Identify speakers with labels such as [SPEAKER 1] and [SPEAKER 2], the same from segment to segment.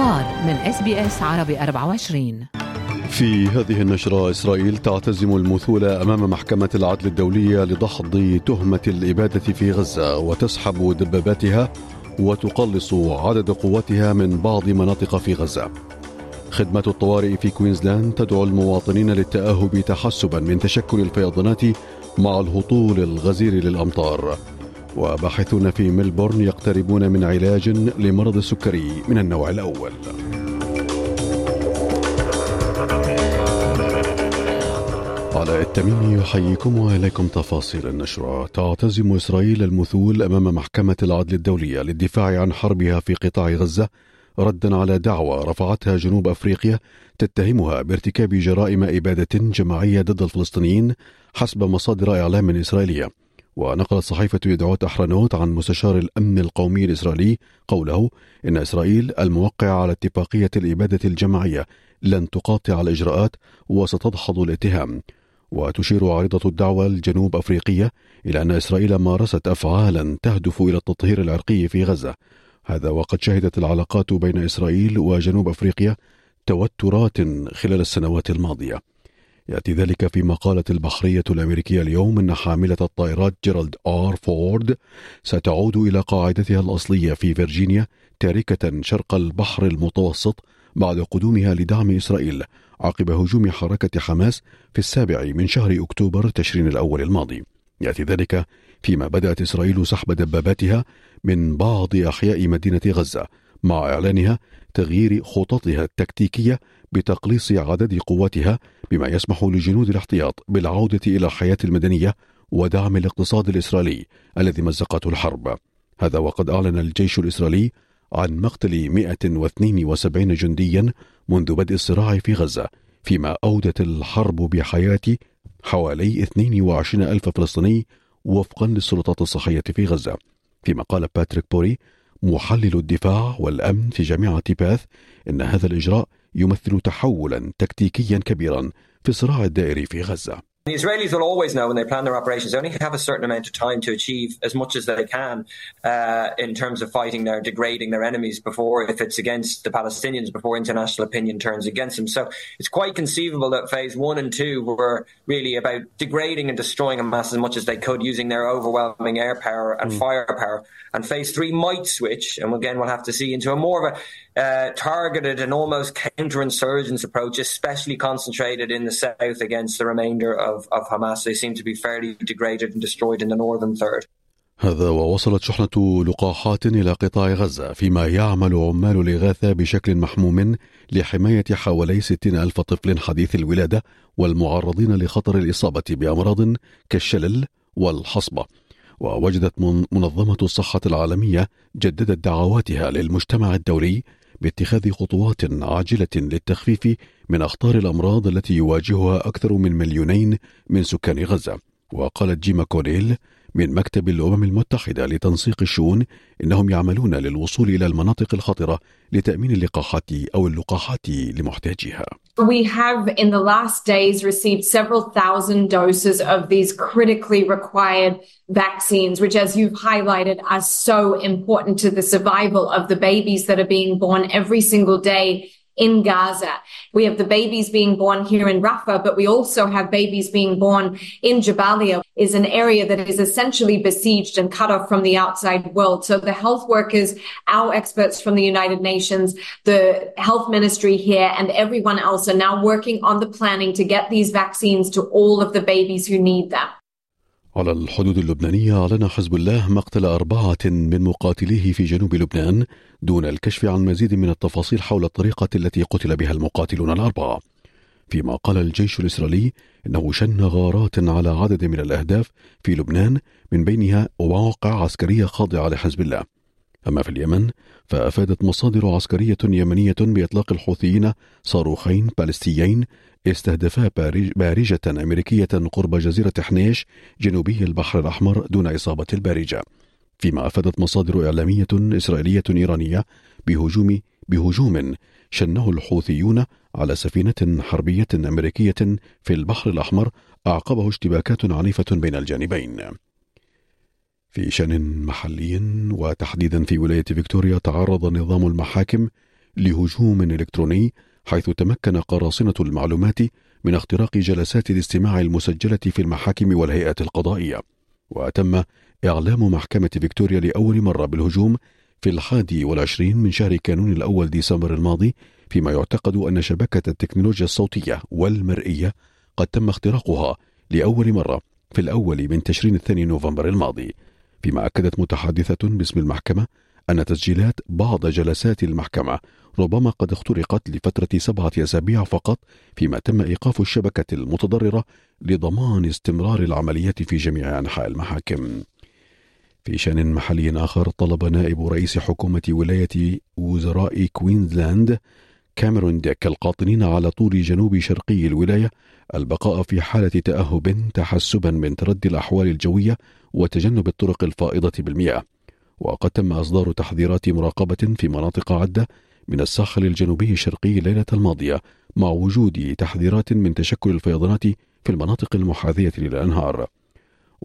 [SPEAKER 1] الأخبار من SBS عربي 24
[SPEAKER 2] في هذه النشرة إسرائيل تعتزم المثول أمام محكمة العدل الدولية لدحض تهمة الإبادة في غزة وتسحب دباباتها وتقلص عدد قواتها من بعض مناطق في غزة. خدمة الطوارئ في كوينزلاند تدعو المواطنين للتأهب تحسبا من تشكل الفيضانات مع الهطول الغزير للأمطار. وباحثون في ملبورن يقتربون من علاج لمرض السكري من النوع الأول. علاء التميمي يحييكم واليكم تفاصيل النشرة. تعتزم إسرائيل المثول أمام محكمة العدل الدولية للدفاع عن حربها في قطاع غزة ردا على دعوى رفعتها جنوب أفريقيا تتهمها بارتكاب جرائم إبادة جماعية ضد الفلسطينيين حسب مصادر إعلام إسرائيلية. ونقلت صحيفة يدعوت أحرنوت عن مستشار الأمن القومي الإسرائيلي قوله إن إسرائيل الموقعة على اتفاقية الإبادة الجماعية لن تقاطع الإجراءات وستدحض الاتهام. وتشير عارضة الدعوة الجنوب أفريقية إلى أن إسرائيل مارست أفعالا تهدف إلى التطهير العرقي في غزة. هذا وقد شهدت العلاقات بين إسرائيل وجنوب أفريقيا توترات خلال السنوات الماضية. يأتي ذلك فيما قالت البحرية الأمريكية اليوم أن حاملة الطائرات جيرالد آر فورد ستعود إلى قاعدتها الأصلية في فيرجينيا تاركة شرق البحر المتوسط بعد قدومها لدعم إسرائيل عقب هجوم حركة حماس في السابع من شهر أكتوبر تشرين الأول الماضي. يأتي ذلك فيما بدأت إسرائيل سحب دباباتها من بعض أحياء مدينة غزة مع إعلانها تغيير خططها التكتيكية بتقليص عدد قواتها بما يسمح لجنود الاحتياط بالعودة إلى الحياة المدنية ودعم الاقتصاد الإسرائيلي الذي مزقته الحرب. هذا وقد أعلن الجيش الإسرائيلي عن مقتل 172 جنديا منذ بدء الصراع في غزة فيما أودت الحرب بحياة حوالي 22 ألف فلسطيني وفقا للسلطات الصحية في غزة. فيما قال باتريك بوري محلل الدفاع والأمن في جامعة باث إن هذا الإجراء يمثل تحولا تكتيكيا كبيرا في الصراع الدائري في غزة.
[SPEAKER 3] The Israelis will always know when they plan their operations, they only have a certain amount of time to achieve as much as they can uh, in terms of fighting their, degrading their enemies before, if it's against the Palestinians, before international opinion turns against them. So it's quite conceivable that phase one and two were really about degrading and destroying Hamas as much as they could using their overwhelming air power and mm. firepower. And phase three might switch, and again, we'll have to see into a more of a uh, targeted and almost counterinsurgence approach, especially concentrated in the south against the remainder of, of Hamas. They seem to be fairly degraded and destroyed in the northern third.
[SPEAKER 2] هذا ووصلت شحنة لقاحات إلى قطاع غزة فيما يعمل عمال الإغاثة بشكل محموم لحماية حوالي 60 ألف طفل حديث الولادة والمعرضين لخطر الإصابة بأمراض كالشلل والحصبة ووجدت منظمة الصحة العالمية جددت دعواتها للمجتمع الدولي باتخاذ خطوات عاجلة للتخفيف من أخطار الأمراض التي يواجهها أكثر من مليونين من سكان غزة. وقالت جيما كونيل من مكتب الامم المتحده لتنسيق الشؤون انهم يعملون للوصول إلى المناطق الخطره لتامين اللقاحات أو اللقاحات لمحتاجيها.
[SPEAKER 4] We have in the last days received several thousand doses of these critically required vaccines, which, as you've highlighted, are so important to the survival of the babies that are being born every single day in Gaza. We have the babies being born here in Rafah, but we also have babies being born in Jabalia is an area that is essentially besieged and cut off from the outside world. So the health workers, our experts from the United Nations, the health ministry here and everyone else are now working on the planning to get these vaccines to all of the babies who need them.
[SPEAKER 2] على الحدود اللبنانية أعلن حزب الله مقتل أربعة من مقاتليه في جنوب لبنان دون الكشف عن مزيد من التفاصيل حول الطريقة التي قتل بها المقاتلون الأربعة. فيما قال الجيش الإسرائيلي إنه شن غارات على عدد من الأهداف في لبنان من بينها مواقع عسكرية خاضعة لحزب الله. أما في اليمن فأفادت مصادر عسكرية يمنية بإطلاق الحوثيين صاروخين بالستيين استهدفا بارجة أمريكية قرب جزيرة حنيش جنوبي البحر الأحمر دون إصابة البارجة فيما أفادت مصادر إعلامية إسرائيلية إيرانية بهجوم بهجوم شنه الحوثيون على سفينة حربية أمريكية في البحر الأحمر أعقبه اشتباكات عنيفة بين الجانبين. في شأن محلي وتحديدا في ولاية فيكتوريا تعرض نظام المحاكم لهجوم إلكتروني حيث تمكن قراصنة المعلومات من اختراق جلسات الاستماع المسجلة في المحاكم والهيئات القضائية. وتم إعلام محكمة فيكتوريا لأول مرة بالهجوم في الحادي والعشرين من شهر كانون الأول ديسمبر الماضي فيما يعتقد أن شبكة التكنولوجيا الصوتية والمرئية قد تم اختراقها لأول مرة في الأول من تشرين الثاني نوفمبر الماضي. فيما أكدت متحدثة باسم المحكمة أن تسجيلات بعض جلسات المحكمة ربما قد اخترقت لفترة سبعة أسابيع فقط فيما تم إيقاف الشبكة المتضررة لضمان استمرار العمليات في جميع أنحاء المحاكم. في شأن محلي آخر طلب نائب رئيس حكومة ولاية وزراء كوينزلاند كاميرون ديك القاطنين على طول جنوب شرقي الولاية البقاء في حالة تأهب تحسبا من تردي الأحوال الجوية وتجنب الطرق الفائضة بالمياه. وقد تم إصدار تحذيرات مراقبة في مناطق عدة من الساحل الجنوبي الشرقي الليلة الماضية مع وجود تحذيرات من تشكل الفيضانات في المناطق المحاذية للأنهار.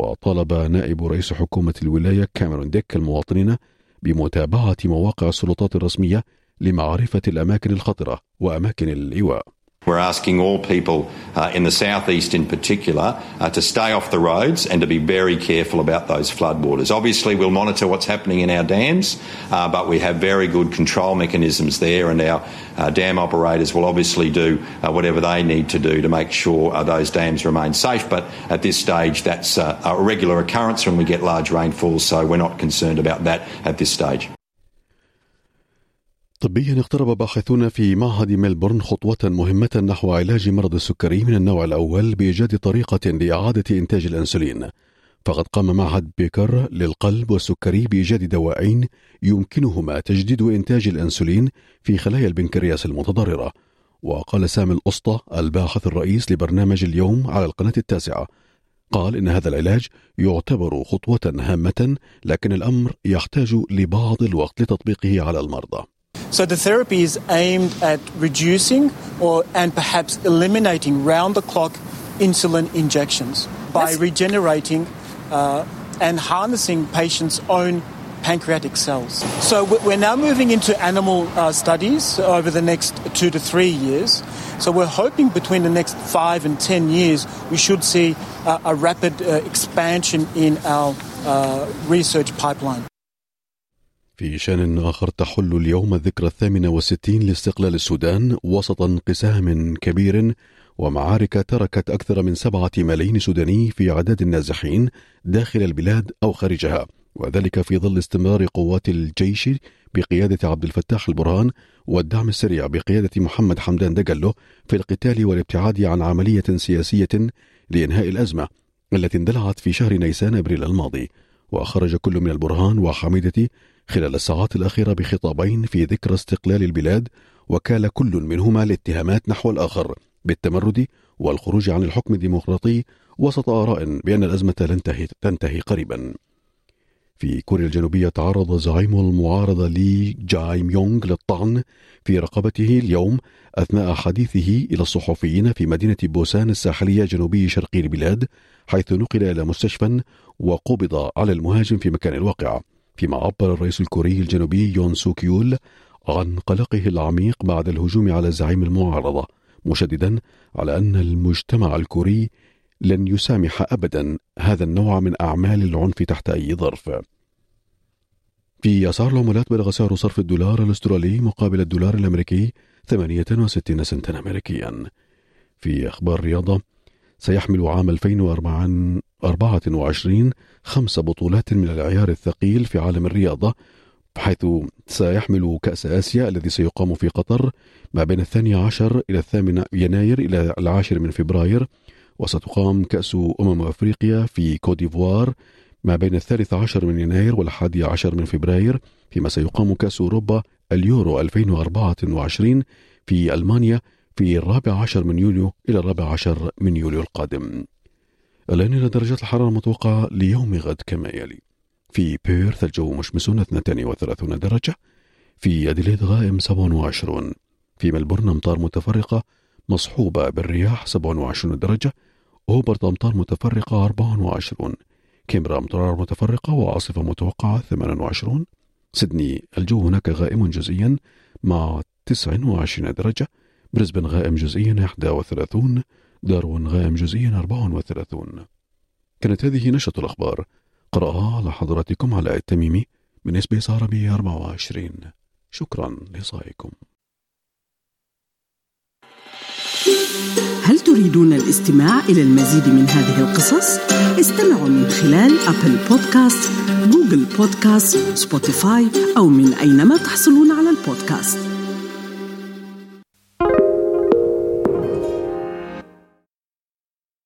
[SPEAKER 2] وطالب نائب رئيس حكومة الولاية كاميرون ديك المواطنين بمتابعة مواقع السلطات الرسمية لمعرفة الأماكن الخطرة وأماكن الإيواء
[SPEAKER 5] We're asking all people uh, in the southeast in particular uh, to stay off the roads and to be very careful about those floodwaters. Obviously, we'll monitor what's happening in our dams, uh, but we have very good control mechanisms there, and our uh, dam operators will obviously do uh, whatever they need to do to make sure uh, those dams remain safe. But at this stage, that's a regular occurrence when we get large rainfalls, so we're not concerned about that at this stage.
[SPEAKER 2] طبيا اقترب باحثون في معهد ميلبورن خطوة مهمة نحو علاج مرض السكري من النوع الأول بإيجاد طريقة لإعادة إنتاج الأنسولين. فقد قام معهد بيكر للقلب والسكري بإيجاد دواءين يمكنهما تجديد إنتاج الأنسولين في خلايا البنكرياس المتضررة. وقال سامي الأسطى الباحث الرئيس لبرنامج اليوم على القناة التاسعة. قال إن هذا العلاج يعتبر خطوة هامة لكن الأمر يحتاج لبعض الوقت لتطبيقه على المرضى.
[SPEAKER 6] So the therapy is aimed at reducing or and perhaps eliminating round the clock insulin injections by That's... regenerating uh, and harnessing patients' own pancreatic cells. So we're now moving into animal uh, studies over the next two to three years. So we're hoping between the next five and ten years we should see uh, a rapid uh, expansion in our uh, research pipeline.
[SPEAKER 2] في شان آخر تحل اليوم الذكرى الثامنة والستين لاستقلال السودان وسط انقسام كبير ومعارك تركت أكثر من سبعة ملايين سوداني في عدد النازحين داخل البلاد أو خارجها وذلك في ظل استمرار قوات الجيش بقيادة عبد الفتاح البرهان والدعم السريع بقيادة محمد حمدان دقلو في القتال والابتعاد عن عملية سياسية لإنهاء الأزمة التي اندلعت في شهر نيسان أبريل الماضي. وخرج كل من البرهان وحميدة خلال الساعات الأخيرة بخطابين في ذكرى استقلال البلاد وكال كل منهما الاتهامات نحو الآخر بالتمرد والخروج عن الحكم الديمقراطي وسط آراء بأن الأزمة لن تنتهي قريبا. في كوريا الجنوبية تعرض زعيم المعارضة لي جاي ميونغ للطعن في رقبته اليوم أثناء حديثه إلى الصحفيين في مدينة بوسان الساحلية جنوبي شرقي البلاد حيث نقل إلى مستشفى وقبض على المهاجم في مكان الواقعة فيما عبر الرئيس الكوري الجنوبي يون سوكيول عن قلقه العميق بعد الهجوم على زعيم المعارضة مشددا على أن المجتمع الكوري لن يسامح أبدا هذا النوع من أعمال العنف تحت أي ظرف. في أسعار العملات بلغ سعر صرف الدولار الأسترالي مقابل الدولار الأمريكي 68 سنتا أمريكيا. في أخبار الرياضة سيحمل عام 2024 خمس بطولات من العيار الثقيل في عالم الرياضة حيث سيحمل كأس آسيا الذي سيقام في قطر ما بين الثاني عشر إلى الثامن يناير إلى العاشر من فبراير وستقام كأس أمم أفريقيا في كوديفوار ما بين الثالث عشر من يناير والحادي عشر من فبراير فيما سيقام كأس أوروبا اليورو 2024 في ألمانيا في الرابع عشر من يوليو إلى الرابع عشر من يوليو القادم. الآن درجات الحرارة المتوقعة ليوم غد كما يلي. في بيرث الجو مشمس 32 درجة. في أديليد غائم 27 في ملبورن أمطار متفرقة مصحوبة بالرياح 27 درجة. هوبارت أمطار متفرقة 24 كانبرا أمطار متفرقة وعاصفة متوقعة 28 سيدني الجو هناك غائم جزئيا مع 29 درجة. بريسبن غائم جزئيا 31 داروين غائم جزئيا 34 كانت هذه نشرة الأخبار. قرأها على حضراتكم علاء التميمي من SBS عربي 24 شكرا لإصغائكم
[SPEAKER 7] هل تريدون الاستماع إلى المزيد من هذه القصص؟ استمعوا من خلال Apple Podcast، Google Podcast، Spotify أو من أينما تحصلون على البودكاست.